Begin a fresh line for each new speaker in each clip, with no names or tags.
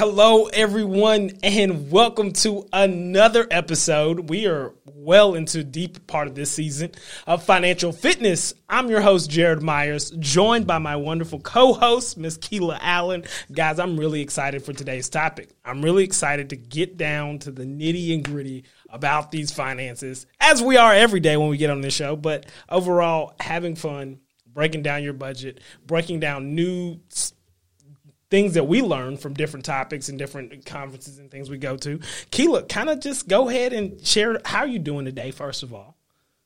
Hello, everyone, and welcome to another episode. We are well into deep part of this season of financial fitness. I'm your host, Jerrod Myers, joined by my wonderful co-host, Miss Kela Allen. Guys, I'm really excited for today's topic. I'm really excited to get down to the nitty and gritty about these finances, as we are every day when we get on this show. But overall, having fun, breaking down your budget, breaking down new things that we learn from different topics and different conferences and things we go to. Kela, kind of just go ahead and share how you doing today, first of all.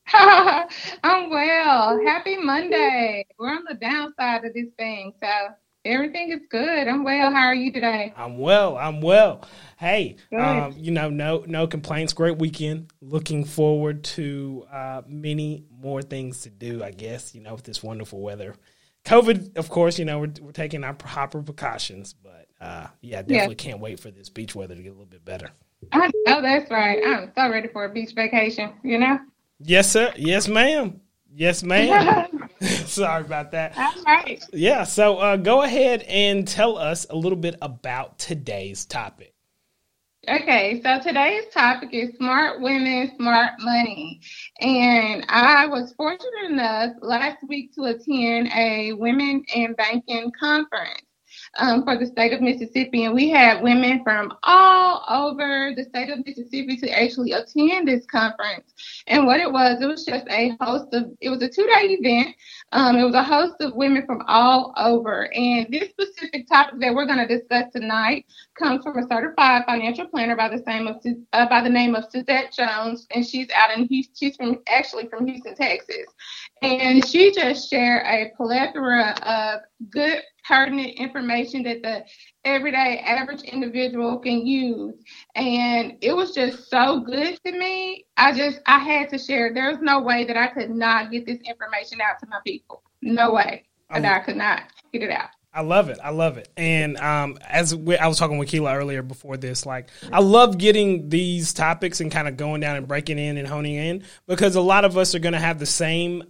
I'm well. Happy Monday. We're on the downside of this thing, so everything is good. I'm well. How are you today?
I'm well. I'm well. Hey, um, you know, no no complaints. Great weekend. Looking forward to uh, many more things to do. I guess you know with this wonderful weather COVID, of course, you know, we're, we're taking our proper precautions, but uh, yeah, definitely yeah. can't wait for this beach weather to get a little bit better.
I know that's right. I'm so ready for a beach vacation, you know?
Yes, sir. Yes, ma'am. Yes, ma'am. Sorry about that.
All right.
Yeah, so uh, go ahead and tell us a little bit about today's topic.
Okay, so today's topic is smart women, smart money. And I was fortunate enough last week to attend a women in banking conference um, for the state of Mississippi. And we had women from all over the state of Mississippi to actually attend this conference. And what it was, it was just a host of, it was a two day event. Um, it was a host of women from all over. And this specific topic that we're going to discuss tonight comes from a certified financial planner by the same of, uh, by the name of Suzette Jones. And she's out in Houston, she's from actually from Houston, Texas. And she just shared a plethora of good pertinent information that the everyday average individual can use. And it was just so good to me. I just, I had to share. There's no way that I could not get this information out to my people. No way that I could not get it out.
I love it. I love it. And um, as we, I was talking with Kela earlier before this, like I love getting these topics and kind of going down and breaking in and honing in because a lot of us are going to have the same,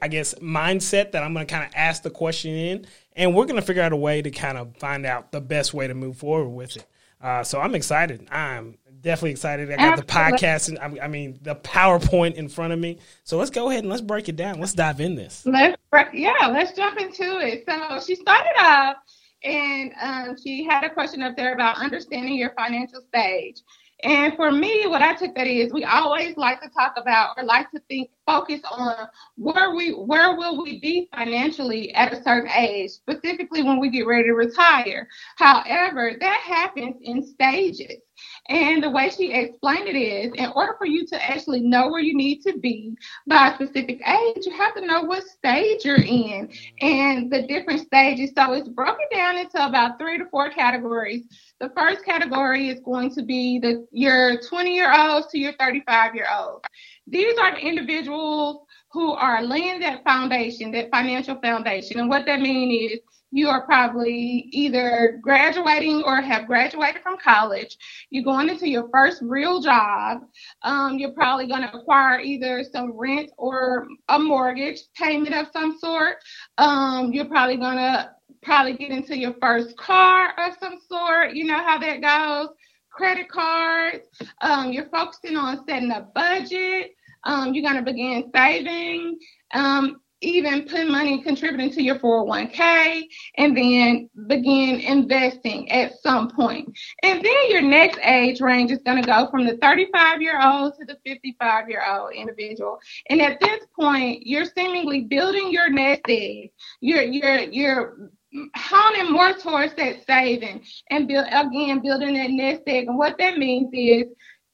I guess, mindset that I'm going to kind of ask the question in, and we're going to figure out a way to kind of find out the best way to move forward with it. Uh, so I'm excited. I'm definitely excited. I got the podcast and I mean the PowerPoint in front of me. So let's go ahead and let's break it down. Let's dive in this.
Let's yeah, let's jump into it. So she started off and um, she had a question up there about understanding your financial stage. And for me, what I took that is we always like to talk about or like to think, focus on where we where will we be financially at a certain age, specifically when we get ready to retire. However, that happens in stages. And the way she explained it is in order for you to actually know where you need to be by a specific age, you have to know what stage you're in and the different stages. So it's broken down into about three to four categories. The first category is going to be the your 20 year olds to your 35 year olds. These are the individuals who are laying that foundation, that financial foundation. And what that means is you are probably either graduating or have graduated from college. You're going into your first real job. Um, you're probably going to acquire either some rent or a mortgage payment of some sort. Um, you're probably going to probably get into your first car of some sort. You know how that goes. Credit cards. Um, you're focusing on setting a budget. Um, you're going to begin saving. Um, even put money contributing to your 401k and then begin investing at some point. And then your next age range is going to go from the 35 year old to the 55 year old individual. And at this point, you're seemingly building your nest egg. You're you're you're honing more towards that saving and build again building that nest egg. And what that means is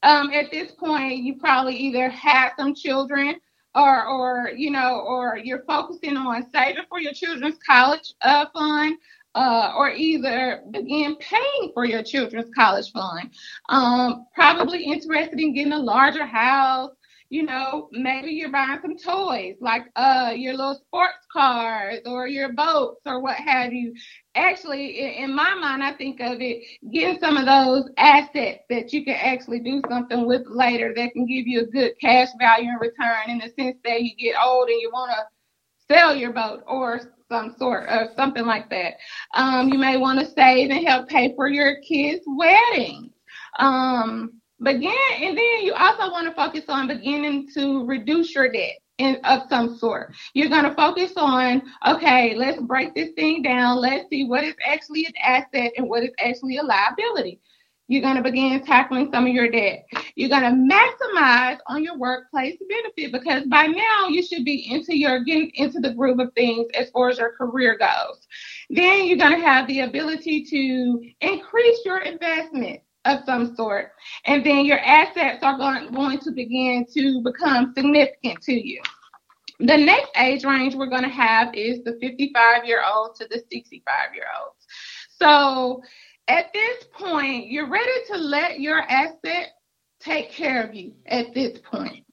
um, at this point, you probably either have some children or or you know or you're focusing on saving for your children's college uh, fund uh, or either begin paying for your children's college fund um, probably interested in getting a larger house you know, maybe you're buying some toys like uh your little sports cars or your boats or what have you. Actually, in my mind, I think of it getting some of those assets that you can actually do something with later that can give you a good cash value in return in the sense that you get old and you want to sell your boat or some sort of something like that. Um, you may want to save and help pay for your kids' wedding. Um, begin, and then you also want to focus on beginning to reduce your debt in, of some sort. You're going to focus on, okay, let's break this thing down. Let's see what is actually an asset and what is actually a liability. You're going to begin tackling some of your debt. You're going to maximize on your workplace benefit because by now you should be into your getting into the groove of things as far as your career goes. Then you're going to have the ability to increase your investment of some sort. And then your assets are going, going to begin to become significant to you. The next age range we're going to have is the 55 year old to the 65 year olds. So at this point, you're ready to let your asset take care of you at this point.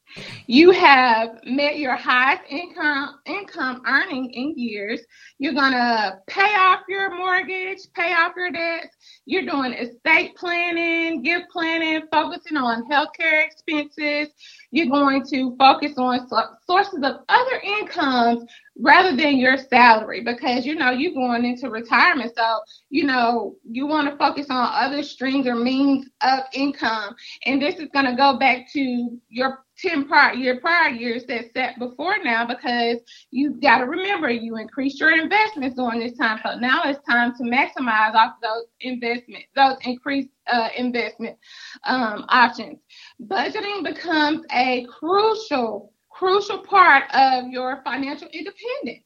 You have met your highest income income earning in years. You're gonna pay off your mortgage, pay off your debts. You're doing estate planning, gift planning, focusing on healthcare expenses. You're going to focus on sources of other incomes rather than your salary because you know you're going into retirement. So, you know, you want to focus on other streams or means of income. And this is going to go back to your 10 prior year prior years that set before now because you've got to remember you increased your investments during this time. So now it's time to maximize off those investments, those increased uh, investment um, options. Budgeting becomes a crucial, crucial part of your financial independence.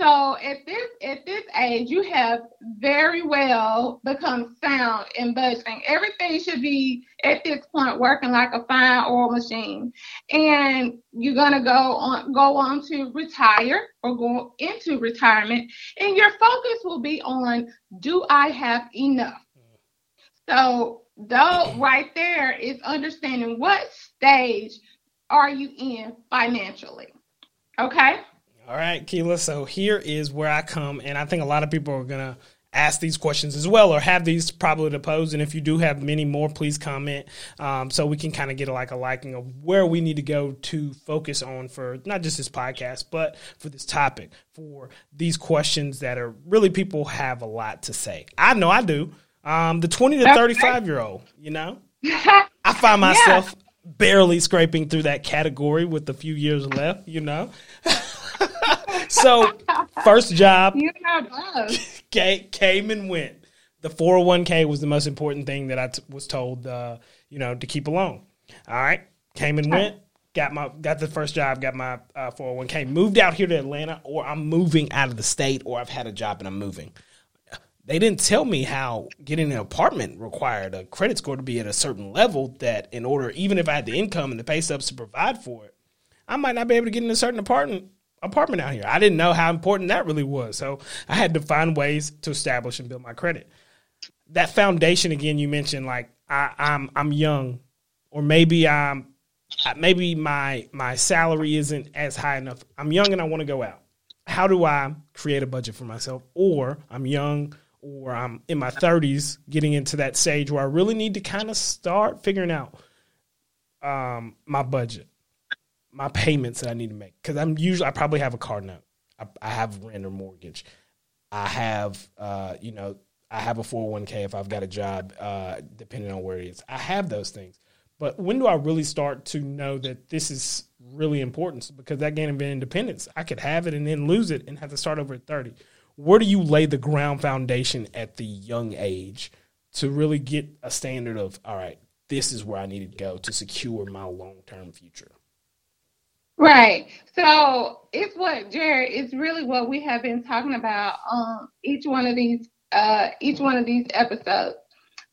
So at this at this age, you have very well become sound in budgeting. Everything should be at this point working like a fine oil machine. And you're gonna go on go on to retire or go into retirement, and your focus will be on do I have enough? So though right there is understanding what stage are you in financially. Okay?
All right, Kela. So here is where I come, and I think a lot of people are gonna ask these questions as well, or have these probably to pose. And if you do have many more, please comment um, so we can kind of get a, like a liking of where we need to go to focus on for not just this podcast, but for this topic, for these questions that are really people have a lot to say. I know I do. Um, the twenty to thirty five year old, you know, I find myself yeah. barely scraping through that category with a few years left. You know. so first job you know came and went. The 401k was the most important thing that I t- was told, uh, you know, to keep alone. All right, came and went. Got my got the first job. Got my uh, 401k. Moved out here to Atlanta, or I'm moving out of the state, or I've had a job and I'm moving. They didn't tell me how getting an apartment required a credit score to be at a certain level that, in order, even if I had the income and the pay stubs to provide for it, I might not be able to get in a certain apartment apartment out here. I didn't know how important that really was. So I had to find ways to establish and build my credit. That foundation again, you mentioned like I, I'm I'm young, or maybe I'm maybe my my salary isn't as high enough. I'm young and I want to go out. How do I create a budget for myself? Or I'm young or I'm in my 30s getting into that stage where I really need to kind of start figuring out um, my budget my payments that I need to make because I'm usually I probably have a car note. I, I have rent or mortgage. I have uh, you know I have a 401k if I've got a job, uh, depending on where it is. I have those things. But when do I really start to know that this is really important? Because that gain of independence, I could have it and then lose it and have to start over at 30. Where do you lay the ground foundation at the young age to really get a standard of, all right, this is where I need to go to secure my long term future?
Right. So it's what Jerrod. It's really what we have been talking about on each one of these uh each one of these episodes.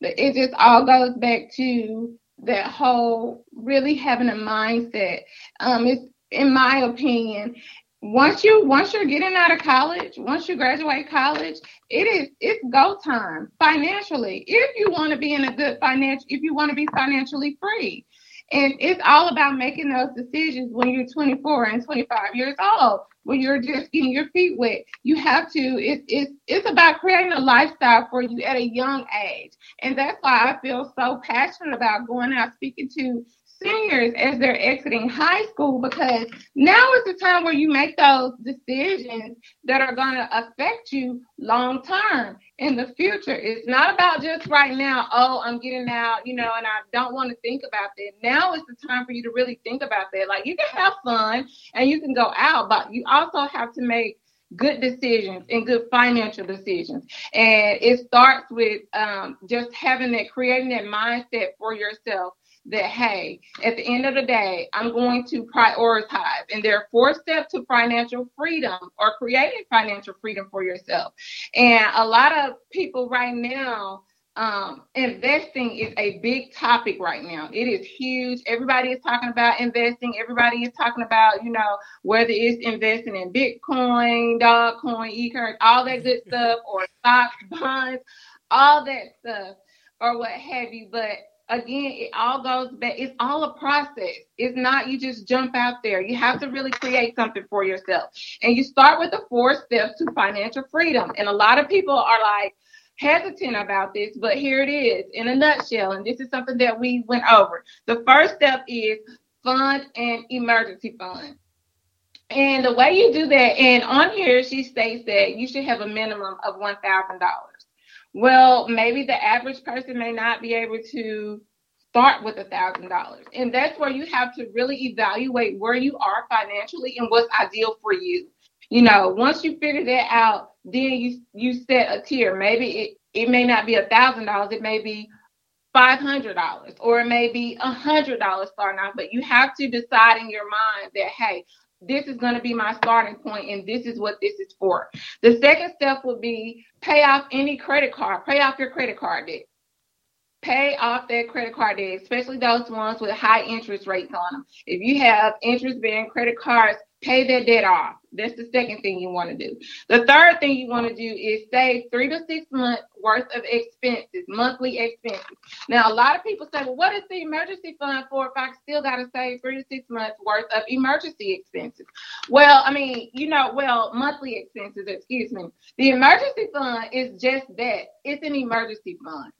It just all goes back to that whole really having a mindset. Um, it's in my opinion, once you once you're getting out of college, once you graduate college, it is it's go time financially. If you want to be in a good financial, if you want to be financially free, and it's all about making those decisions when you're 24 and 25 years old, when you're just getting your feet wet. You have to, it's, it's, it's about creating a lifestyle for you at a young age. And that's why I feel so passionate about going out speaking to seniors as they're exiting high school because now is the time where you make those decisions that are going to affect you long term in the future. It's not about just right now, oh, I'm getting out, you know, and I don't want to think about that. Now is the time for you to really think about that. Like you can have fun and you can go out, but you also have to make good decisions and good financial decisions. And it starts with um, just having that, creating that mindset for yourself that, hey, at the end of the day, I'm going to prioritize. And there are four steps to financial freedom or creating financial freedom for yourself. And a lot of people right now, um, investing is a big topic right now. It is huge. Everybody is talking about investing. Everybody is talking about, you know, whether it's investing in Bitcoin, Dogecoin, eCurrency, all that good stuff, or stocks, bonds, all that stuff, or what have you. But again, it all goes back. It's all a process. It's not you just jump out there. You have to really create something for yourself. And you start with the four steps to financial freedom. And a lot of people are like, hesitant about this, but here it is in a nutshell. And this is something that we went over. The first step is fund and emergency fund. And the way you do that, and on here she states that you should have a minimum of $1,000. Well, maybe the average person may not be able to start with a thousand dollars. And that's where you have to really evaluate where you are financially and what's ideal for you. You know, once you figure that out, then you you set a tier. Maybe it, it may not be a thousand dollars, it may be five hundred dollars, or it may be a hundred dollars starting off. But you have to decide in your mind that hey, this is going to be my starting point and this is what this is for. The second step would be pay off any credit card, pay off your credit card debt. Pay off that credit card debt, especially those ones with high interest rates on them. If you have interest bearing credit cards, pay that debt off. That's the second thing you want to do. The third thing you want to do is save three to six months worth of expenses, monthly expenses. Now, a lot of people say, well, what is the emergency fund for if I still got to save three to six months worth of emergency expenses? Well, I mean, you know, well, monthly expenses, excuse me. The emergency fund is just that it's an emergency fund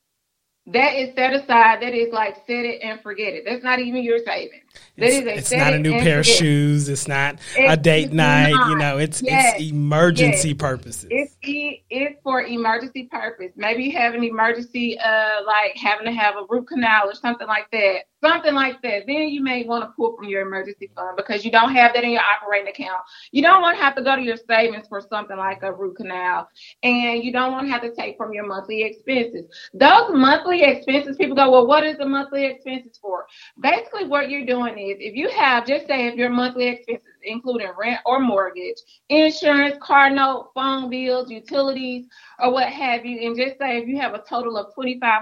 that is set aside. That is like set it and forget it. That's not even your savings.
It's, it's not a new pair of shoes. It's not it's, a date night. Not. You know, it's yes. it's emergency yes. purposes.
It's it's for emergency purpose. Maybe you have an emergency, uh, like having to have a root canal or something like that something like that, then you may want to pull from your emergency fund because you don't have that in your operating account. You don't want to have to go to your savings for something like a root canal, and you don't want to have to take from your monthly expenses. Those monthly expenses, people go, well, what is the monthly expenses for? Basically, what you're doing is if you have, just say, if your monthly expenses including rent or mortgage, insurance, car note, phone bills, utilities, or what have you, and just say if you have a total of $2,500,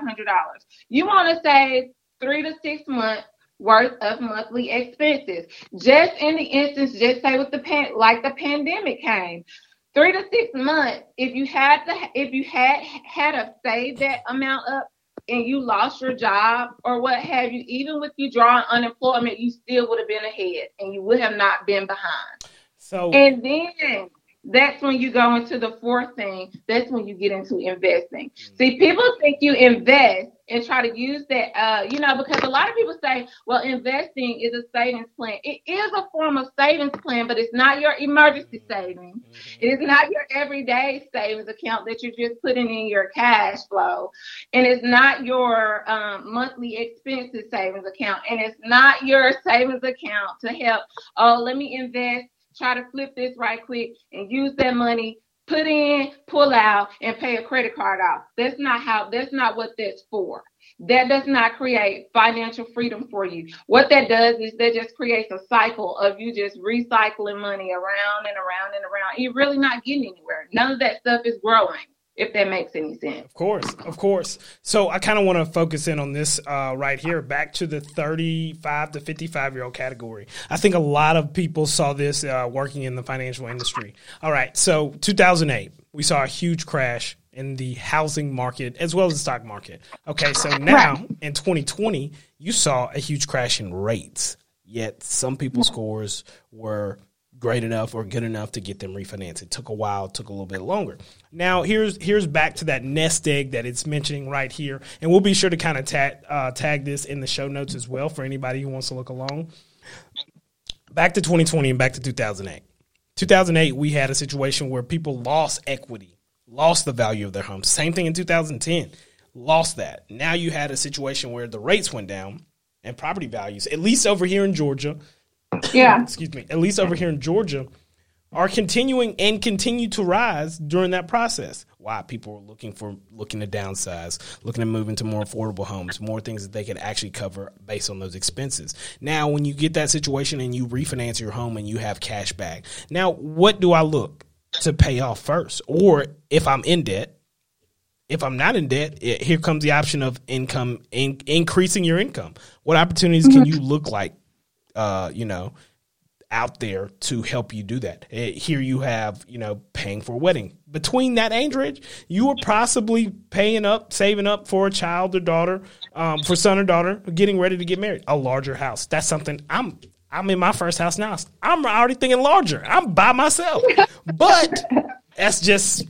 you want to save three to six months worth of monthly expenses. Just in the instance, just say with the pan, like the pandemic came, three to six months. If you had to, if you had had to save that amount up and you lost your job or what have you, even with you drawing unemployment, you still would have been ahead and you would have not been behind. So and then that's when you go into the fourth thing. That's when you get into investing. Mm-hmm. See, people think you invest and try to use that, uh, you know, because a lot of people say, well, investing is a savings plan. It is a form of savings plan, but it's not your emergency mm-hmm. savings. Mm-hmm. It is not your everyday savings account that you're just putting in your cash flow. And it's not your um, monthly expenses savings account. And it's not your savings account to help, oh, let me invest try to flip this right quick and use that money, put in, pull out, and pay a credit card off. That's not how, that's not what that's for. That does not create financial freedom for you. What that does is that just creates a cycle of you just recycling money around and around and around. You're really not getting anywhere. None of that stuff is growing if that makes any sense.
Of course, of course. So I kind of want to focus in on this uh, right here, back to the 35 to 55 year old category. I think a lot of people saw this uh, working in the financial industry. All right, so 2008, we saw a huge crash in the housing market as well as the stock market. Okay, so now right. in 2020, you saw a huge crash in rates. Yet some people's scores were great enough or good enough to get them refinanced. It took a while, took a little bit longer. Now here's here's back to that nest egg that it's mentioning right here, and we'll be sure to kind of tag uh, tag this in the show notes as well for anybody who wants to look along. Back to 2020 and back to 2008. 2008, we had a situation where people lost equity, lost the value of their home. Same thing in 2010, lost that. Now you had a situation where the rates went down and property values, at least over here in Georgia,
yeah.
excuse me, at least over here in Georgia, are continuing and continue to rise during that process. Why people are looking for looking to downsize, looking to move into more affordable homes, more things that they can actually cover based on those expenses. Now, when you get that situation and you refinance your home and you have cash back, now what do I look to pay off first? Or if I'm in debt, if I'm not in debt, it, here comes the option of income in, increasing your income. What opportunities can mm-hmm. you look like uh, you know, out there to help you do that. Eh, here you have, you know, paying for a wedding. Between that age range, you are possibly paying up, saving up for a child or daughter, um, for son or daughter, getting ready to get married. A larger house. That's something I'm. I'm in my first house now. I'm already thinking larger. I'm by myself, but that's just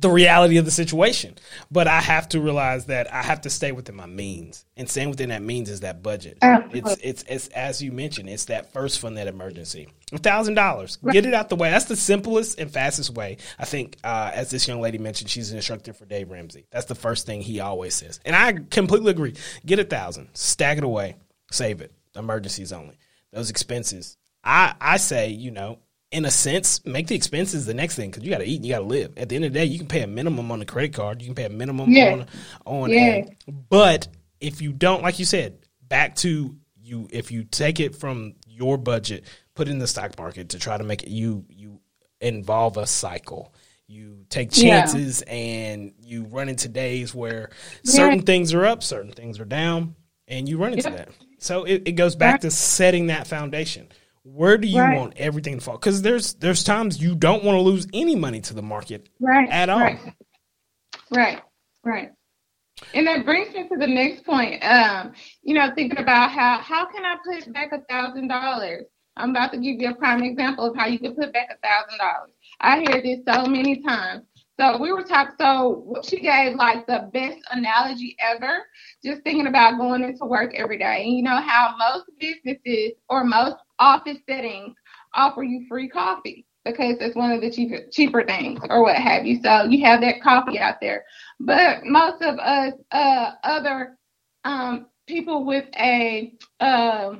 the reality of the situation. But I have to realize that I have to stay within my means, and staying within that means is that budget. It's, it's it's as you mentioned, it's that first fund, that emergency, a thousand dollars. Get it out the way. That's the simplest and fastest way. I think, uh, as this young lady mentioned, she's an instructor for Dave Ramsey. That's the first thing he always says, and I completely agree. Get a thousand, stack it away, save it. Emergencies only. Those expenses. I I say, you know, in a sense, make the expenses the next thing because you got to eat, and you got to live. At the end of the day, you can pay a minimum on a credit card, you can pay a minimum yeah. on on. Yeah. A, but if you don't, like you said, back to you, if you take it from your budget, put it in the stock market to try to make it, you you involve a cycle. You take chances yeah. and you run into days where certain things are up, certain things are down, and you run into that. So it, it goes back to setting that foundation where do you right. want everything to fall? Because there's there's times you don't want to lose any money to the market
right.
at all.
Right. Right. Right. And that brings me to the next point. Um, you know, thinking about how how can I put back a thousand dollars? I'm about to give you a prime example of how you can put back a thousand dollars. I hear this so many times. So we were talking. So she gave like the best analogy ever. Just thinking about going into work every day, and you know how most businesses or most office settings offer you free coffee because it's one of the cheaper cheaper things or what have you. So you have that coffee out there. But most of us uh, other um, people with a uh,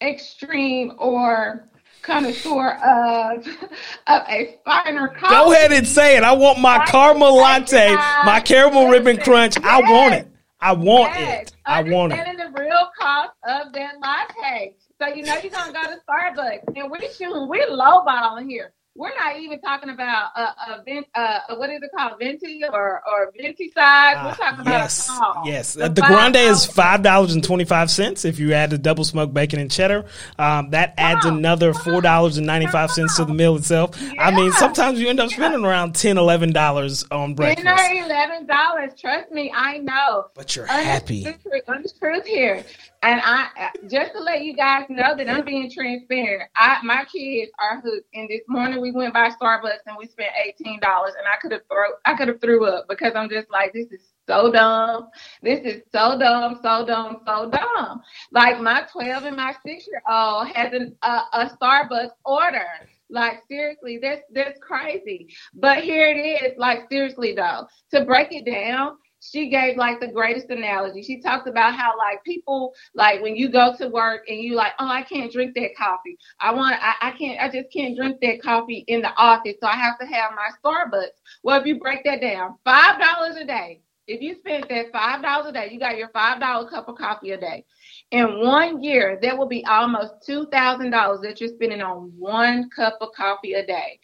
extreme or connoisseur of of a finer coffee.
Go ahead and say it. I want my caramel latte, my caramel ribbon crunch. Yes. I want it. I want yes. it. I want it.
And the real cost of that latte. So you know you're gonna go to Starbucks, and we're shooting, we're lowballing here. We're not even talking about a, a, vent, uh, what is it called, venti or or venti size. We're ah, talking about
yes, small. Yes, the, the grande is five dollars and twenty five cents. If you add the double smoked bacon and cheddar, um, that adds oh, another four dollars and ninety five cents to the meal itself. Yeah. I mean, sometimes you end up spending around ten, eleven dollars on breakfast.
Ten or eleven dollars. Trust me, I know.
But you're happy.
the truth here. And I uh, just to let you guys know that I'm being transparent. I my kids are hooked. And this morning we went by Starbucks and we spent eighteen dollars, and I could have throw I could have threw up because I'm just like this is so dumb. This is so dumb, so dumb, so dumb. Like my 12 and my six year old has an, a, a Starbucks order. Like seriously, that's that's crazy. But here it is. Like seriously though, to break it down she gave like the greatest analogy. She talked about how like people like when you go to work and you like, oh, I can't drink that coffee. I want, I, I can't, I just can't drink that coffee in the office, so I have to have my Starbucks. Well, if you break that down, five dollars a day. If you spend that five dollars a day, you got your five dollar cup of coffee a day. In one year, that will be almost two thousand dollars that you're spending on one cup of coffee a day.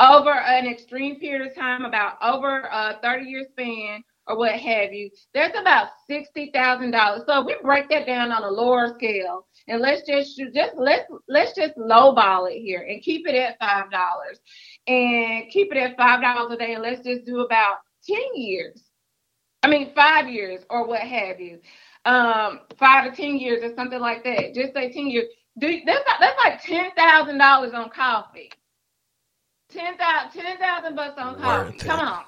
Over an extreme period of time, about over a 30 year span, or what have you, there's about sixty thousand dollars. So we break that down on a lower scale, and let's just just let's let's just lowball it here and keep it at five dollars, and keep it at five dollars a day, and let's just do about ten years. I mean, five years or what have you, um, five to ten years or something like that. Just say ten years. Do that's that's like ten thousand dollars on coffee. Ten thousand, ten thousand bucks on coffee. Come on,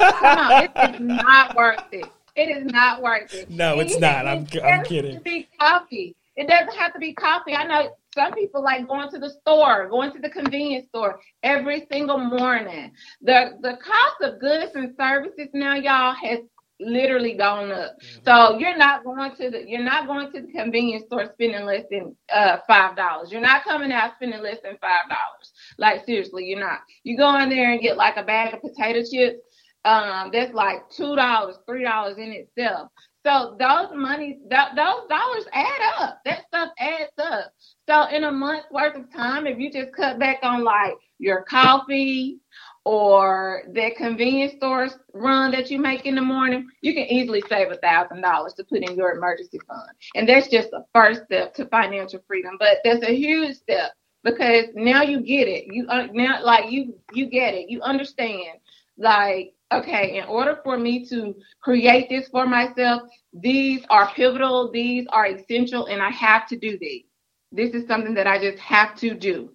come on. It is not worth it. It is not worth it.
No, it's not. I'm
doesn't
I'm kidding.
to be coffee. It doesn't have to be coffee. I know some people like going to the store, going to the convenience store every single morning. The the cost of goods and services now, y'all, has literally gone up. So you're not going to the you're not going to the convenience store spending less than uh five dollars. You're not coming out spending less than five dollars. Like seriously, you're not. You go in there and get like a bag of potato chips. Um, that's like two dollars, three dollars in itself. So those monies, th- those dollars add up. That stuff adds up. So in a month's worth of time, if you just cut back on like your coffee or that convenience store run that you make in the morning, you can easily save a thousand dollars to put in your emergency fund. And that's just the first step to financial freedom. But that's a huge step because now you get it. You uh, now like you you get it. You understand like okay, in order for me to create this for myself, these are pivotal, these are essential, and I have to do these. This is something that I just have to do.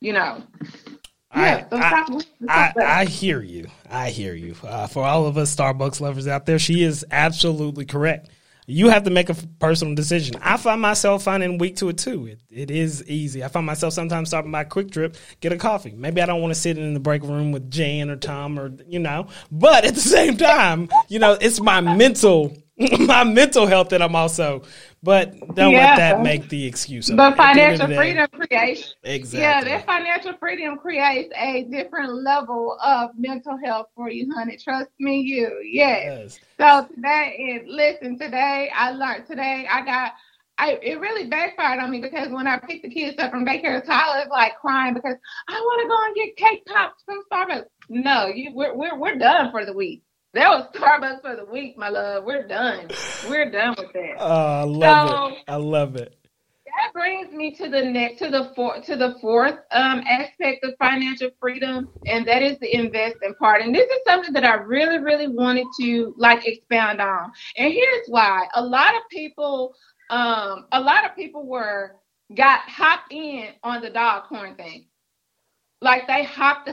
You know. Yeah,
I,
stop- stop
I. I hear you. I hear you. Uh, for all of us Starbucks lovers out there, she is absolutely correct. You have to make a personal decision. I find myself finding weak to it too. It, it is easy. I find myself sometimes stopping by QuikTrip, get a coffee. Maybe I don't want to sit in the break room with Jan or Tom or you know, but at the same time, you know, it's my mental, my mental health that I'm also. But don't let that make the excuse.
But
At the end of
financial
the day-
freedom creates
Exactly.
yeah, that financial freedom creates a different level of mental health for you, honey. Trust me, you. Yes.
Yes.
So today, and listen, today I learned. Today I got. I it really backfired on me because when I picked the kids up from daycare, Tyler's like crying because I want to go and get cake pops from Starbucks. No, you we're we're we're done for the week. That was Starbucks for the week, my love. We're done. We're done with that.
Oh, I love
So-
it. I love it.
That brings me to the next to the fourth to the fourth um, aspect of financial freedom, and that is the investing part. And this is something that I really, really wanted to like expound on. And here's why: a lot of people, um, a lot of people were got hopped in on the Dogecoin thing. Like they hopped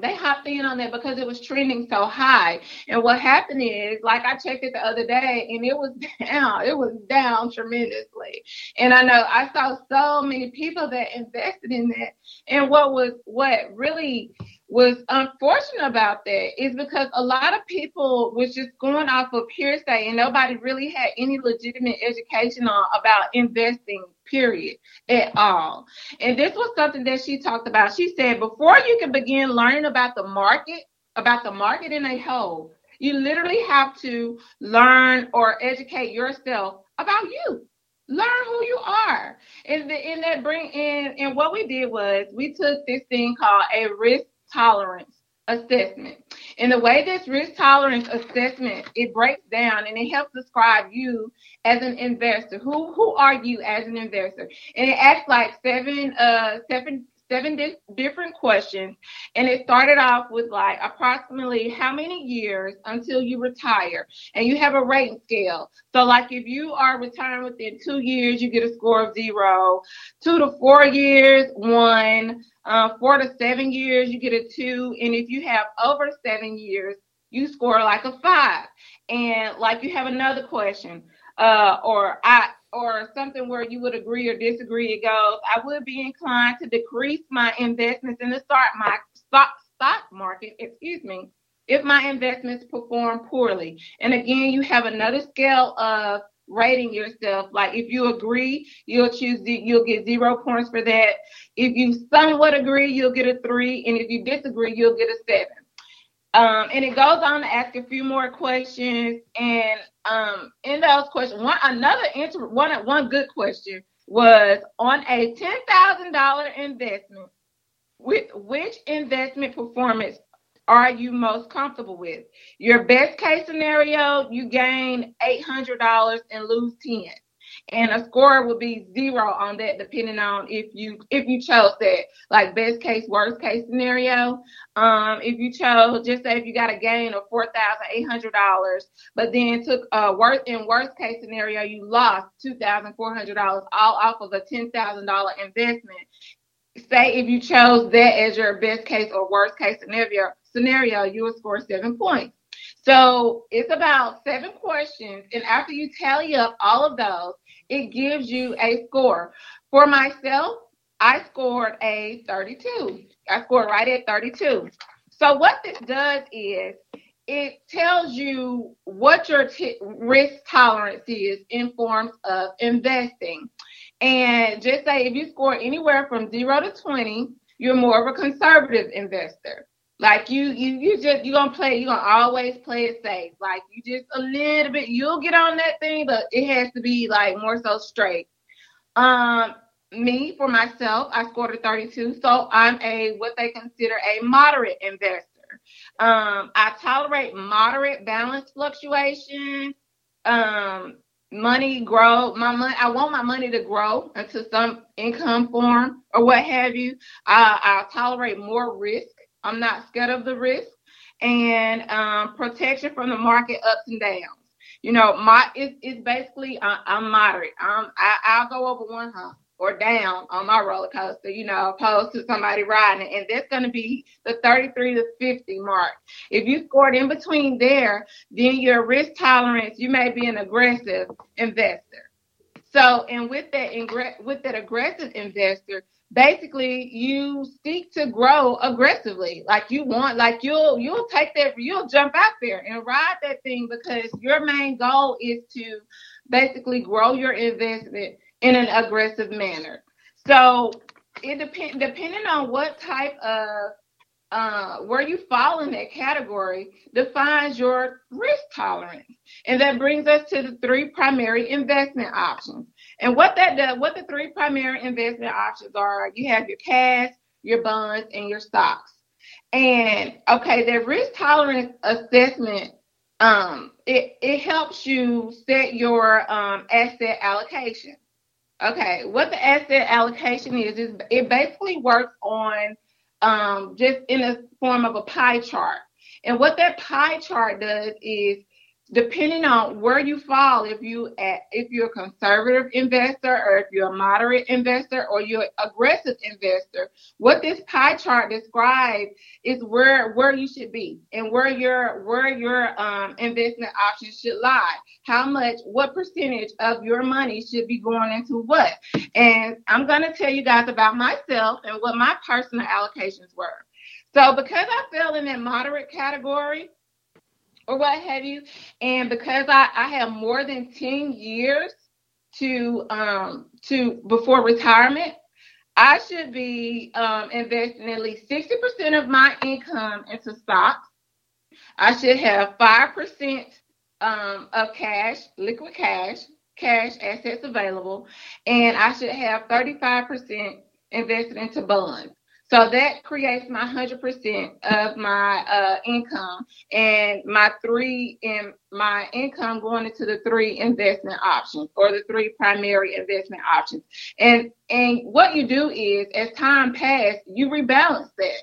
they hopped in on that because it was trending so high. And what happened is, like I checked it the other day, and it was down. It was down tremendously. And I know I saw so many people that invested in that. And what was what really was unfortunate about that is because a lot of people was just going off of hearsay and nobody really had any legitimate education on about investing period at all. And this was something that she talked about. She said before you can begin learning about the market about the market in a whole you literally have to learn or educate yourself about you. Learn who you are. And, and that bring in and what we did was we took this thing called a risk tolerance assessment. And the way this risk tolerance assessment it breaks down and it helps describe you as an investor. Who who are you as an investor? And it asks like seven uh seven seven di- different questions. And it started off with like approximately how many years until you retire? And you have a rating scale. So like if you are retiring within two years you get a score of zero. Two to four years one uh, four to seven years you get a two and if you have over seven years you score like a five and like you have another question uh, or I or something where you would agree or disagree. It goes, I would be inclined to decrease my investments in the stock my stock stock market, excuse me, if my investments perform poorly. And again, you have another scale of rating yourself. Like if you agree, you'll choose you'll get zero points for that. If you somewhat agree, you'll get a three, and if you disagree, you'll get a seven. Um, and it goes on to ask a few more questions. And um, in those questions, one another inter- one one good question was on a ten thousand dollar investment. With which investment performance are you most comfortable with? Your best case scenario, you gain eight hundred dollars and lose ten. and a score would be zero on that depending on if you if you chose that like best case worst case scenario um if you chose just say if you got a gain of four thousand eight hundred dollars but then took a worst in worst case scenario you lost two thousand four hundred dollars all off of a ten thousand dollar investment say if you chose that as your best case or worst case scenario scenario you would score seven points so it's about seven questions. And after you tally up all of those, it gives you a score. For myself, I scored a 32. I scored right at 32. So what this does is it tells you what your t- risk tolerance is in forms of investing. And just say if you score anywhere from zero to 20, you're more of a conservative investor. Like you, you, you just you gonna play. You're gonna always play it safe. Like you just a little bit. You'll get on that thing, but it has to be like more so straight. Um, me for myself, I scored a 32, so I'm a what they consider a moderate investor. Um, I tolerate moderate balance fluctuation. Um, money grow. My money. I want my money to grow into some income form or what have you. I, I tolerate more risk I'm not scared of the risk and um, protection from the market ups and downs. You know, my it's, it's basically uh, I'm moderate. Um, I, I'll go over one hump or down on my roller coaster, you know, opposed to somebody riding it. And that's going to be the 33 to 50 mark. If you scored in between there, then your risk tolerance, you may be an aggressive investor. So, and with that, with that aggressive investor, basically you seek to grow aggressively. Like you want, like you'll you'll take that, you'll jump out there and ride that thing because your main goal is to basically grow your investment in an aggressive manner. So it depend depending on what type of uh, where you fall in that category defines your risk tolerance. And that brings us to the three primary investment options. And what that does, what the three primary investment options are, you have your cash, your bonds, and your stocks. And okay, the risk tolerance assessment, um, it, it helps you set your um, asset allocation. Okay, what the asset allocation is, is it basically works on um, just in the form of a pie chart. And what that pie chart does is depending on where you fall, if you if you're a conservative investor or if you're a moderate investor or you're an aggressive investor, what this pie chart describes is where where you should be and where your where your um, investment options should lie. How much, what percentage of your money should be going into what? And I'm gonna tell you guys about myself and what my personal allocations were. So because I fell in that moderate category, or what have you. And because I, I have more than 10 years to um to before retirement, I should be um, investing at least 60% of my income into stocks. I should have 5% um, of cash, liquid cash, cash assets available, and I should have 35% invested into bonds. So that creates my 100% of my uh, income and my three in my income going into the three investment options or the three primary investment options. And and what you do is as time passes, you rebalance that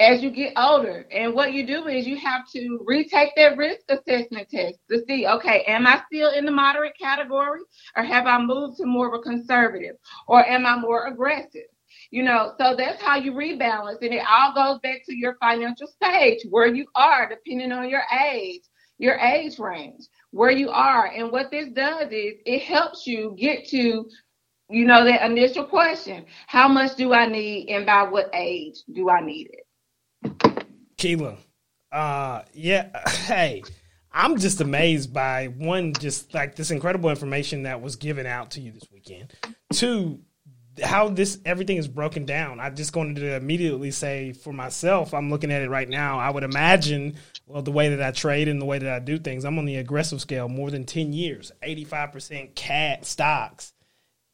as you get older. And what you do is you have to retake that risk assessment test to see, okay, am I still in the moderate category or have I moved to more of a conservative or am I more aggressive? You know, so that's how you rebalance. And it all goes back to your financial stage, where you are, depending on your age, your age range, where you are. And what this does is it helps you get to, you know, that initial question how much do I need and by what age do I need it?
Kela, uh, yeah, hey. I'm just amazed by one, just like this incredible information that was given out to you this weekend. Two, how this everything is broken down. I just going to immediately say for myself, I'm looking at it right now. I would imagine, well, the way that I trade and the way that I do things, I'm on the aggressive scale more than 10 years, 85% cat stocks.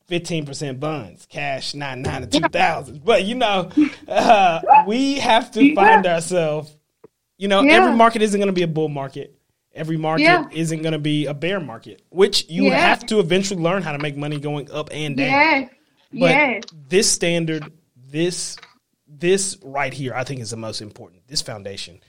15% bonds, cash 99 to 2000. But, you know, uh, we have to find ourselves, you know, yeah. every market isn't going to be a bull market Every market
Yeah.
isn't going to be a bear market, which you
Yeah.
have to eventually learn how to make money going up and down.
Yes.
But
yes.
this standard, this this right here, I think is the most important. This foundation,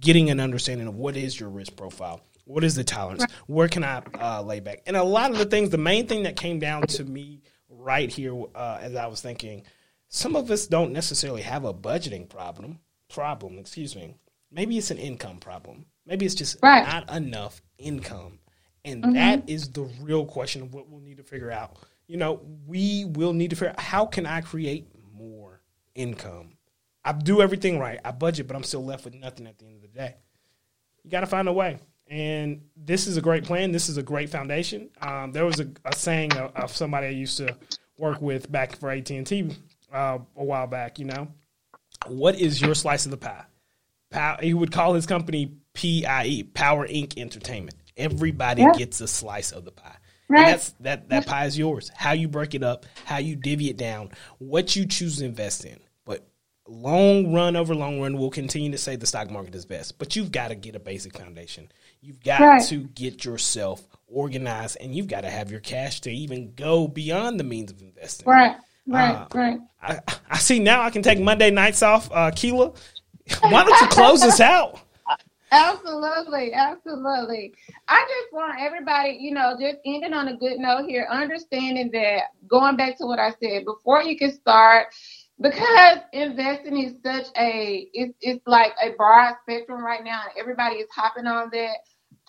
getting an understanding of what is your risk profile, what is the tolerance, where can I uh, lay back, and a lot of the things. The main thing that came down to me right here, uh, as I was thinking, some of us don't necessarily have a budgeting problem. Problem, excuse me. Maybe it's an income problem. Maybe it's just
Right. Mm-hmm.
not enough income. And that is the real question of what we'll need to figure out. You know, we will need to figure out how can I create more income? I do everything right. I budget, but I'm still left with nothing at the end of the day. You got to find a way. And this is a great plan. This is a great foundation. Um, there was a, a saying of, of somebody I used to work with back for AT and T uh, a while back. You know, what is your slice of the pie? He would call his company PIE, Power Inc. Entertainment. Everybody
Yeah.
gets a slice of the pie.
Right.
And that's that that pie is yours. How you break it up, how you divvy it down, what you choose to invest in. But long run over long run, we'll continue to say the stock market is best. But you've got to get a basic foundation. You've got
Right.
to get yourself organized, and you've got to have your cash to even go beyond the means of investing.
Right. Right.
Uh,
right.
I, I see now I can take Monday nights off. Uh, Kela, why don't you close us out?
Absolutely, absolutely. I just want everybody, you know, just ending on a good note here, understanding that going back to what I said before you can start, because investing is such a it's it's like a broad spectrum right now, and everybody is hopping on that.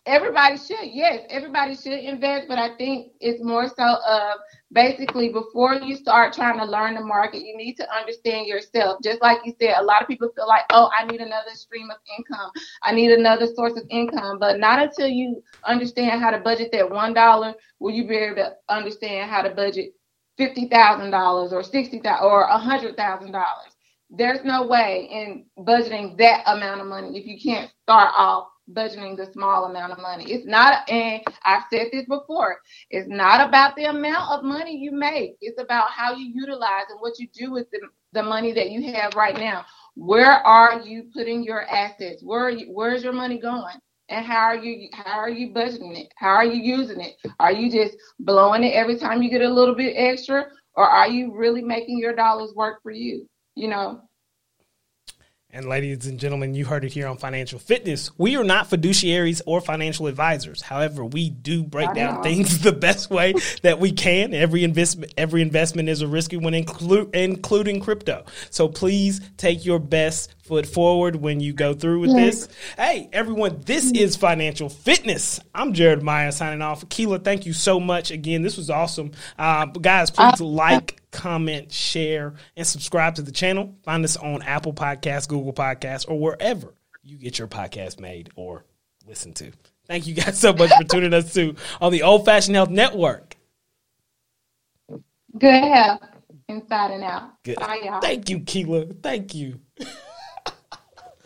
Everybody should, yes, everybody should invest, but I think it's more so of basically before you start trying to learn the market, you need to understand yourself. Just like you said, a lot of people feel like, oh, I need another stream of income. I need another source of income. But not until you understand how to budget that one dollar will you be able to understand how to budget fifty thousand dollars or sixty thousand or a hundred thousand dollars. There's no way in budgeting that amount of money if you can't start off budgeting the small amount of money. It's not, and I've said this before, it's not about the amount of money you make. It's about how you utilize and what you do with the, the money that you have right now. Where are you putting your assets? Where you, where's your money going? And how are you how are you budgeting it? How are you using it? Are you just blowing it every time you get a little bit extra? Or are you really making your dollars work for you? You know,
And ladies and gentlemen, you heard it here on Financial Fitness. We are not fiduciaries or financial advisors. However, we do break down things the best way that we can. Every investment, every investment is a risky one, inclu- including crypto. So please take your best foot forward when you go through with this. Hey, everyone, this is Financial Fitness. I'm Jerrod Meyer signing off. Kela, thank you so much again. This was awesome. Uh, guys, please like, comment, share, and subscribe to the channel. Find us on Apple Podcasts, Google Podcasts, or wherever you get your podcast made or listen to. Thank you guys so much for tuning us to on the Old Fashioned Health Network.
good health inside and out.
Good.
Bye, y'all.
Thank you, Kela. Thank you.